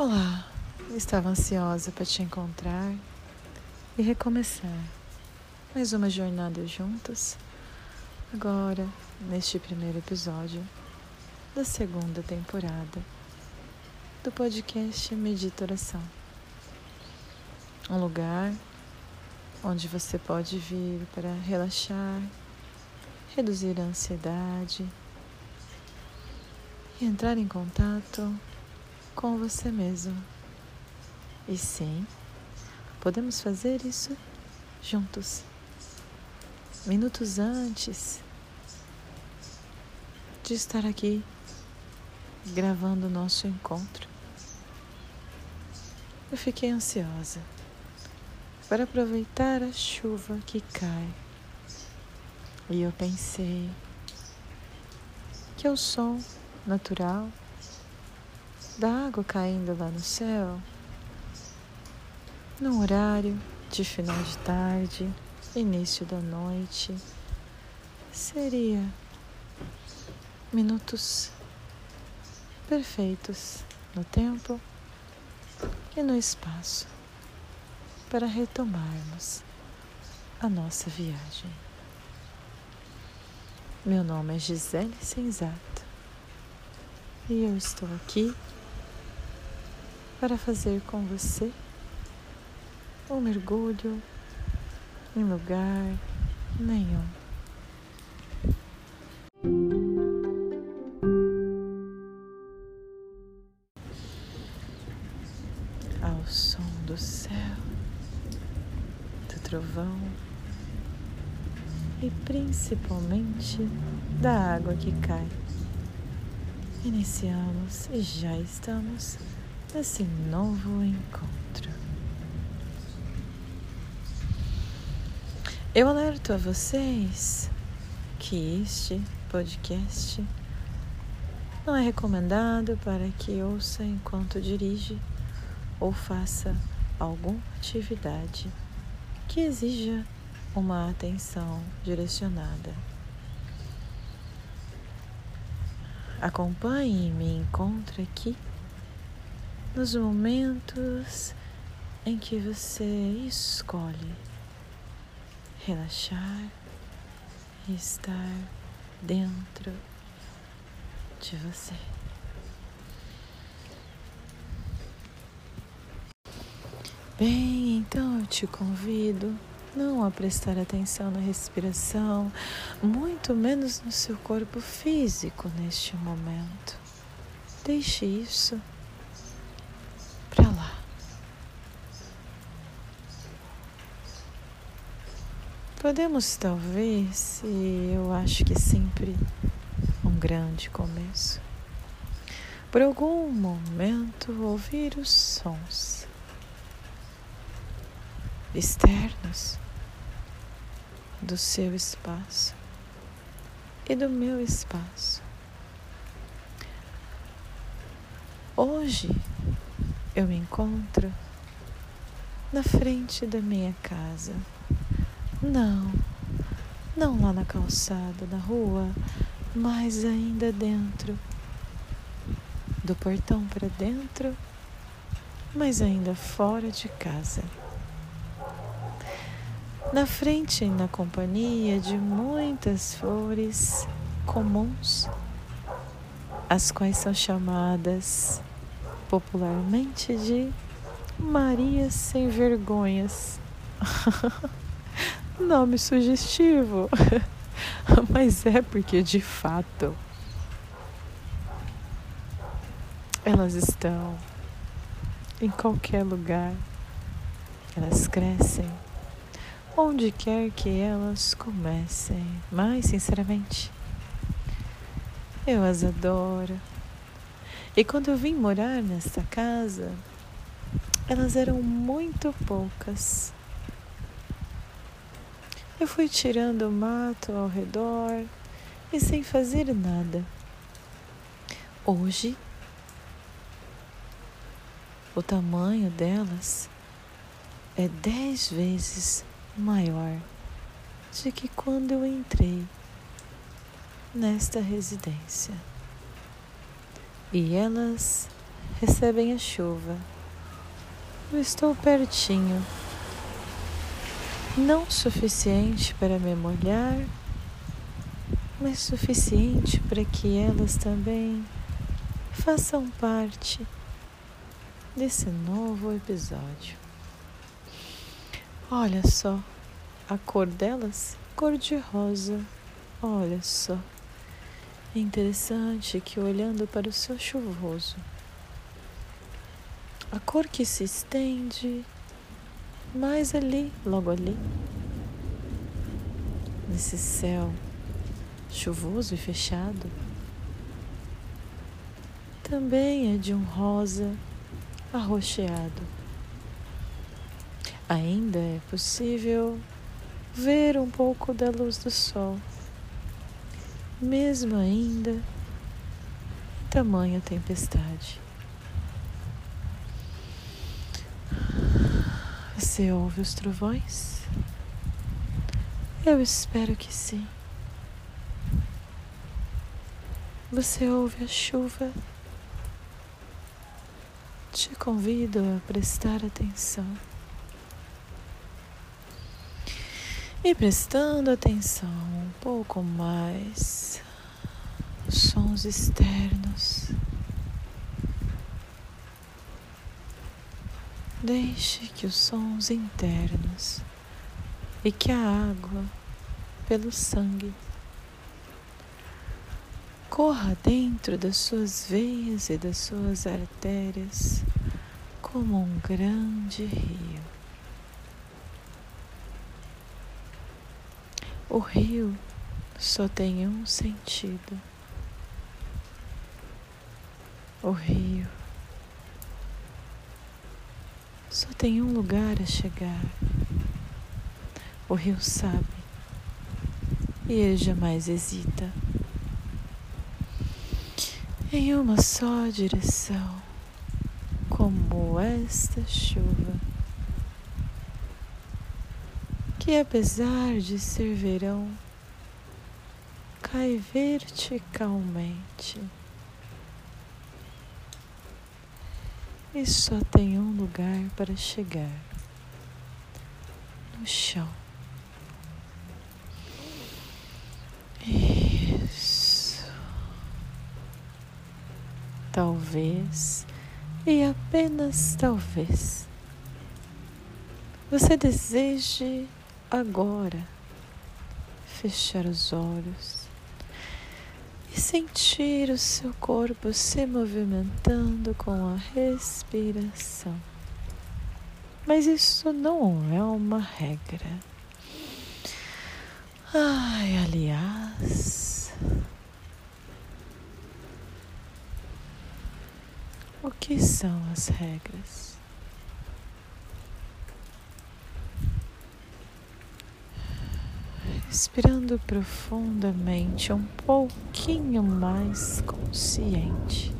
Olá, estava ansiosa para te encontrar e recomeçar mais uma jornada juntos. Agora, neste primeiro episódio da segunda temporada do podcast Meditação. Um lugar onde você pode vir para relaxar, reduzir a ansiedade e entrar em contato com você mesmo. E sim, podemos fazer isso juntos. Minutos antes de estar aqui gravando o nosso encontro, eu fiquei ansiosa para aproveitar a chuva que cai. E eu pensei que é o som natural da água caindo lá no céu, no horário de final de tarde, início da noite, seria minutos perfeitos no tempo e no espaço para retomarmos a nossa viagem. Meu nome é Gisele Senzato e eu estou aqui para fazer com você um mergulho em lugar nenhum. Ao som do céu, do trovão e principalmente da água que cai. Iniciamos e já estamos desse novo encontro. Eu alerto a vocês que este podcast não é recomendado para que ouça enquanto dirige ou faça alguma atividade que exija uma atenção direcionada. Acompanhe e me encontre aqui nos momentos em que você escolhe relaxar e estar dentro de você. Bem, então eu te convido não a prestar atenção na respiração, muito menos no seu corpo físico neste momento. Deixe isso para lá. Podemos talvez, e eu acho que sempre um grande começo, por algum momento ouvir os sons externos do seu espaço e do meu espaço. Hoje eu me encontro na frente da minha casa. Não, não lá na calçada, na rua, mas ainda dentro do portão para dentro, mas ainda fora de casa. Na frente, na companhia de muitas flores comuns, as quais são chamadas popularmente de Maria Sem Vergonhas. Nome sugestivo, mas é porque de fato elas estão em qualquer lugar, elas crescem onde quer que elas comecem, mas sinceramente eu as adoro. E quando eu vim morar nesta casa, elas eram muito poucas. Eu fui tirando o mato ao redor e sem fazer nada. Hoje, o tamanho delas é dez vezes maior do que quando eu entrei nesta residência e elas recebem a chuva. Eu estou pertinho, não suficiente para me molhar, mas suficiente para que elas também façam parte desse novo episódio. Olha só a cor delas, cor de rosa. Olha só. É interessante que olhando para o céu chuvoso, a cor que se estende mais ali, logo ali, nesse céu chuvoso e fechado, também é de um rosa arroxeado. Ainda é possível ver um pouco da luz do sol mesmo ainda em tamanha tempestade. Você ouve os trovões? Eu espero que sim. Você ouve a chuva? Te convido a prestar atenção. E prestando atenção um pouco mais sons externos, deixe que os sons internos e que a água pelo sangue corra dentro das suas veias e das suas artérias como um grande rio. O rio só tem um sentido. O rio só tem um lugar a chegar. O rio sabe. E ele jamais hesita. Em uma só direção, como esta chuva que apesar de ser verão, cai verticalmente e só tem um lugar para chegar no chão. Isso. Talvez e apenas talvez você deseje agora fechar os olhos e sentir o seu corpo se movimentando com a respiração. Mas isso não é uma regra. Ai, aliás, o que são as regras? Respirando profundamente, um pouquinho mais consciente.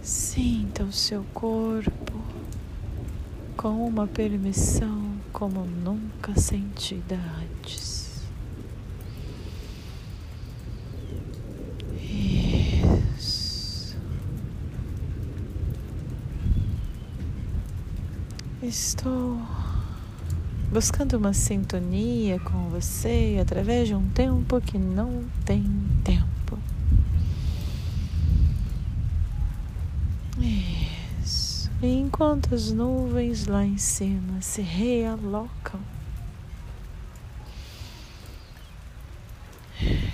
Sinta o seu corpo com uma permissão como nunca sentida antes. Isso. Estou buscando uma sintonia com você através de um tempo que não tem tempo. Isso. Enquanto as nuvens lá em cima se realocam,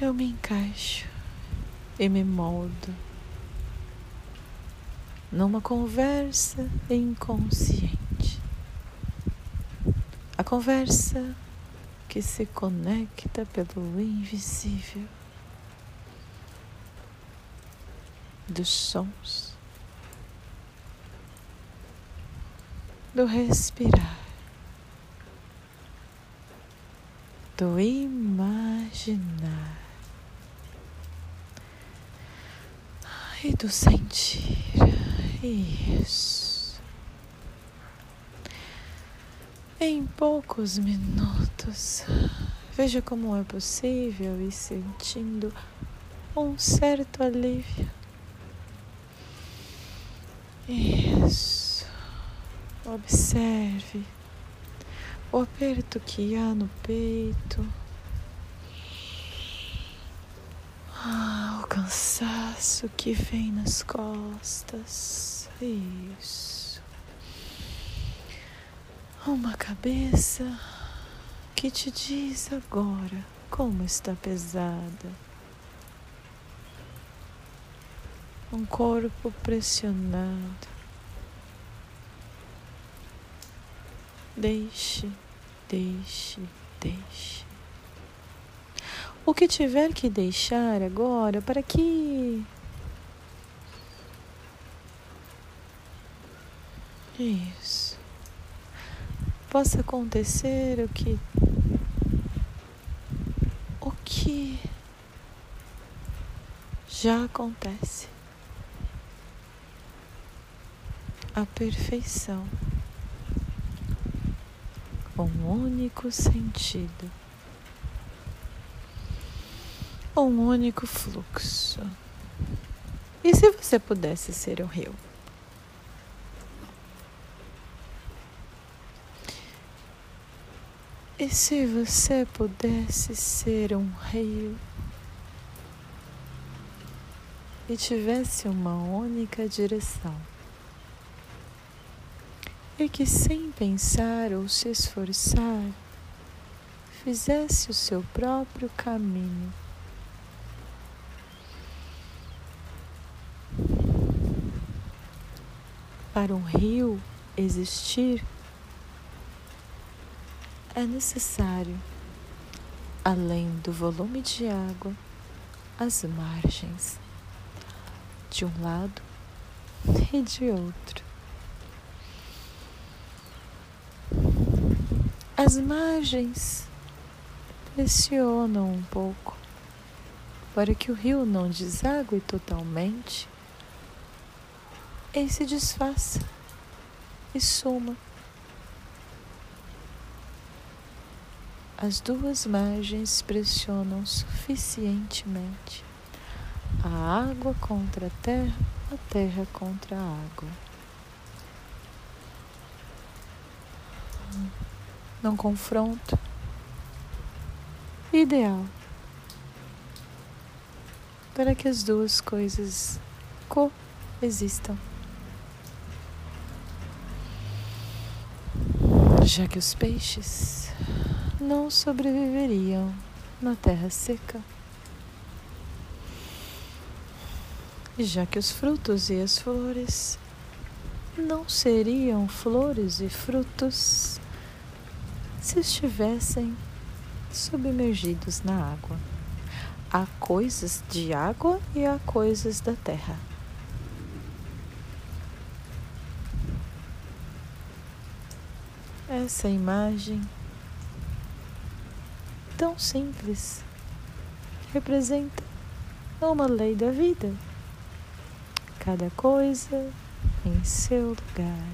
eu me encaixo e me moldo numa conversa inconsciente. Conversa que se conecta pelo invisível dos sons, do respirar, do imaginar e do sentir. Isso. Em poucos minutos. Veja como é possível ir sentindo um certo alívio Isso. Observe o aperto que há no peito. Ah, o cansaço que vem nas costas. Isso. Uma cabeça que te diz agora como está pesada. Um corpo pressionado. Deixe, deixe, deixe o que tiver que deixar agora para que isso possa acontecer o que o que já acontece a perfeição um único sentido um único fluxo. E se você pudesse ser um rio? E se você pudesse ser um rio e tivesse uma única direção, e que sem pensar ou se esforçar, fizesse o seu próprio caminho? Para um rio existir, é necessário, além do volume de água, as margens de um lado e de outro. As margens pressionam um pouco para que o rio não desague totalmente ele se desfaça e suma. As duas margens pressionam suficientemente a água contra a terra, a terra contra a água. Não confronto. Ideal para que as duas coisas coexistam. já que os peixes não sobreviveriam na terra seca, já que os frutos e as flores não seriam flores e frutos se estivessem submergidos na água. Há coisas de água e há coisas da terra. Essa imagem tão simples representa uma lei da vida. Cada coisa em seu lugar.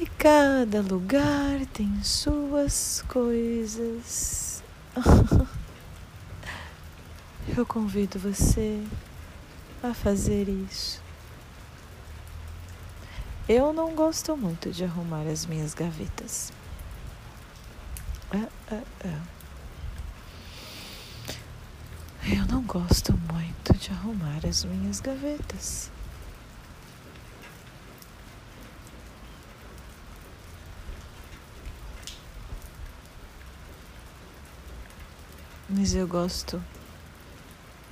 E cada lugar tem suas coisas. Eu convido você a fazer isso. Eu não gosto muito de arrumar as minhas gavetas. Ah, ah, ah. Eu não gosto muito de arrumar as minhas gavetas. Mas eu gosto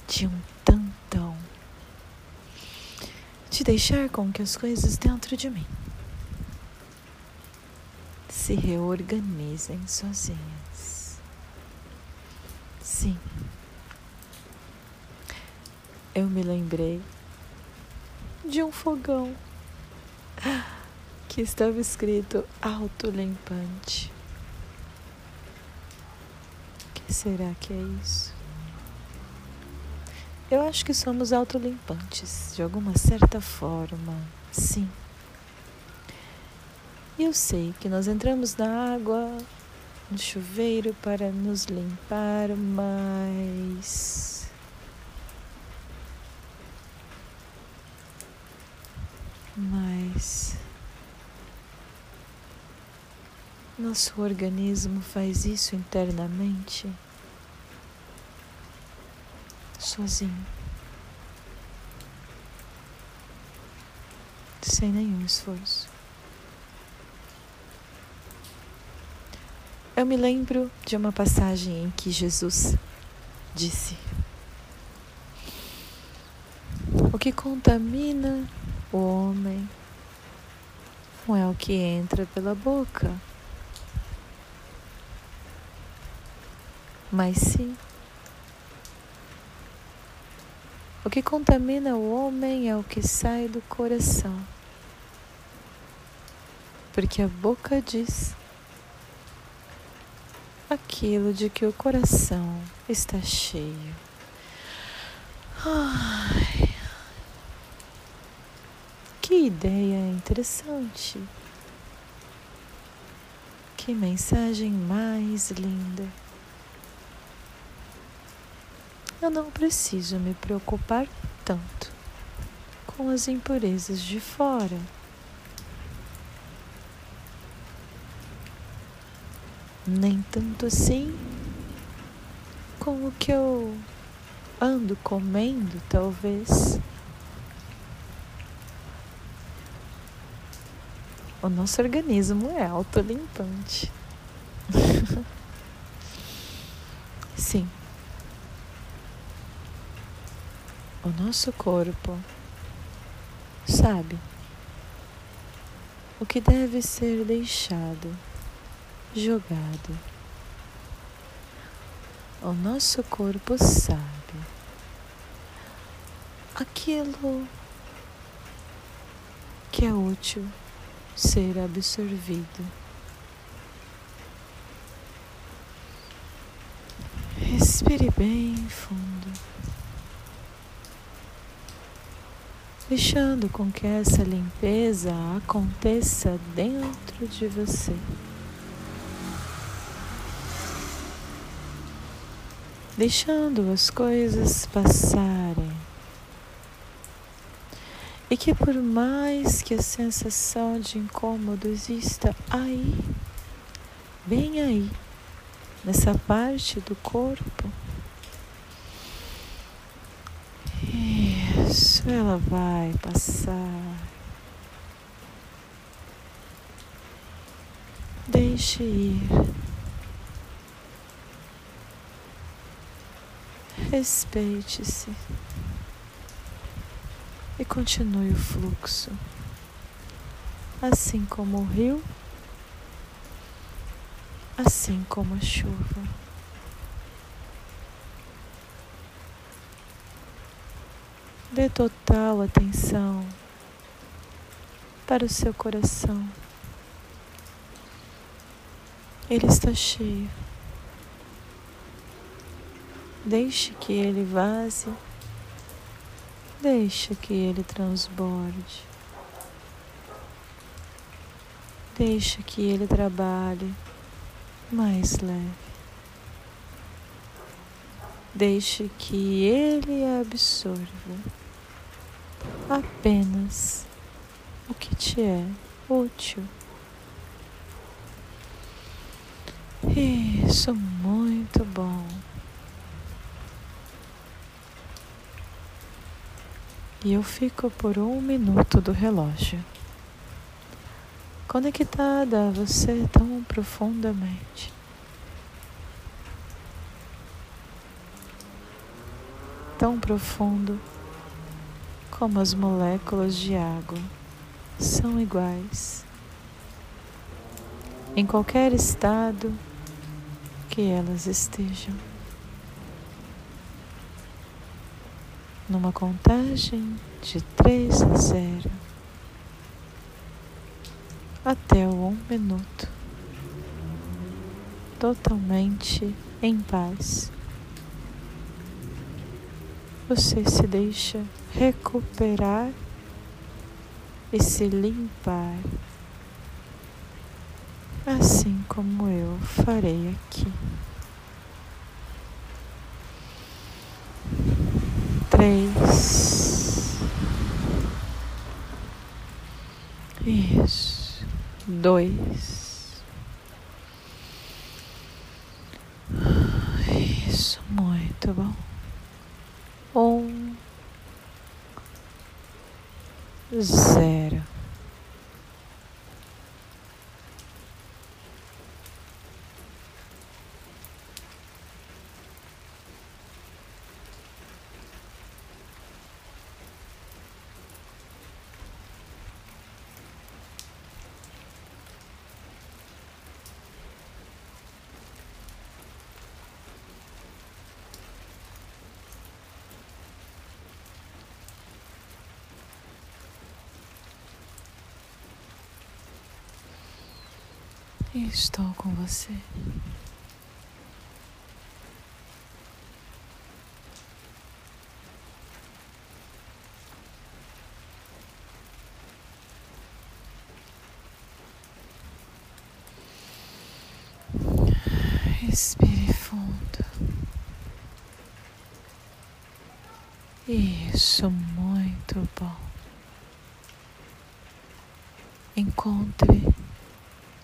de um de deixar com que as coisas dentro de mim se reorganizem sozinhas. Sim, eu me lembrei de um fogão que estava escrito autolimpante. O que será que é isso? Eu acho que somos autolimpantes, de alguma certa forma, sim. Eu sei que nós entramos na água, no chuveiro, para nos limpar mais. Mas nosso organismo faz isso internamente, sozinho, sem nenhum esforço. Eu me lembro de uma passagem em que Jesus disse: O que contamina o homem não é o que entra pela boca, mas sim o que contamina o homem é o que sai do coração, porque a boca diz aquilo de que o coração está cheio. Ai, que ideia interessante. Que mensagem mais linda. Eu não preciso me preocupar tanto com as impurezas de fora. Nem tanto assim com o que eu ando comendo, talvez. O nosso organismo é autolimpante. Sim. O nosso corpo sabe o que deve ser deixado jogado. O nosso corpo sabe aquilo que é útil ser absorvido. Respire bem fundo, deixando com que essa limpeza aconteça dentro de você. Deixando as coisas passarem. E que por mais que a sensação de incômodo exista aí, bem aí, nessa parte do corpo, isso, ela vai passar. Deixe ir. Respeite-se e continue o fluxo, assim como o rio, assim como a chuva. Dê total atenção para o seu coração. Ele está cheio. Deixe que ele vaze, deixe que ele transborde, deixe que ele trabalhe mais leve, deixe que ele absorva apenas o que te é útil. Isso, muito bom. E eu fico por um minuto do relógio, conectada a você tão profundamente. Tão profundo como as moléculas de água são iguais em qualquer estado que elas estejam. Numa contagem de 3 a 0 até o 1 minuto, totalmente em paz. Você se deixa recuperar e se limpar, assim como eu farei aqui. Três, Isso. Dois. Isso, muito bom. Um. Zero. E estou com você. Respire fundo. Isso, muito bom. Encontre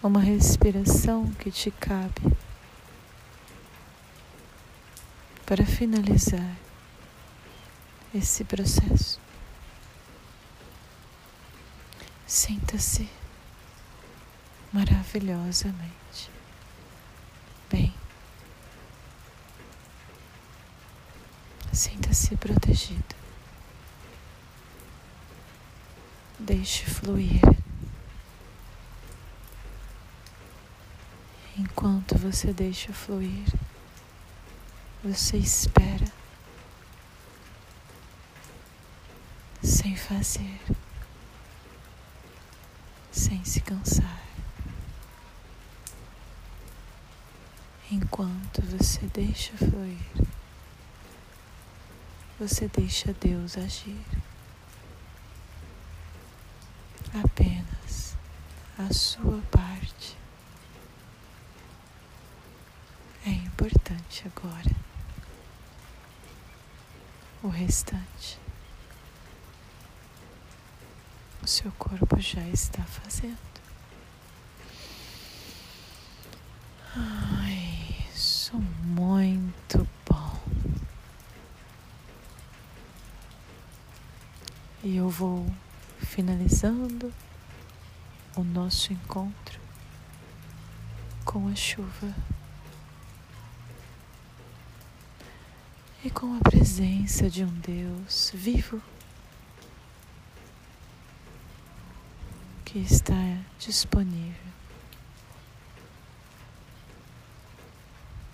uma respiração que te cabe para finalizar esse processo. Sinta-se maravilhosamente bem. Sinta-se protegido. Deixe fluir. Enquanto você deixa fluir, você espera sem fazer, sem se cansar. Enquanto você deixa fluir, você deixa Deus agir. Apenas a sua parte. é importante agora. O restante, o seu corpo já está fazendo. Ai, isso muito bom. E eu vou finalizando o nosso encontro com a chuva. E com a presença de um Deus vivo que está disponível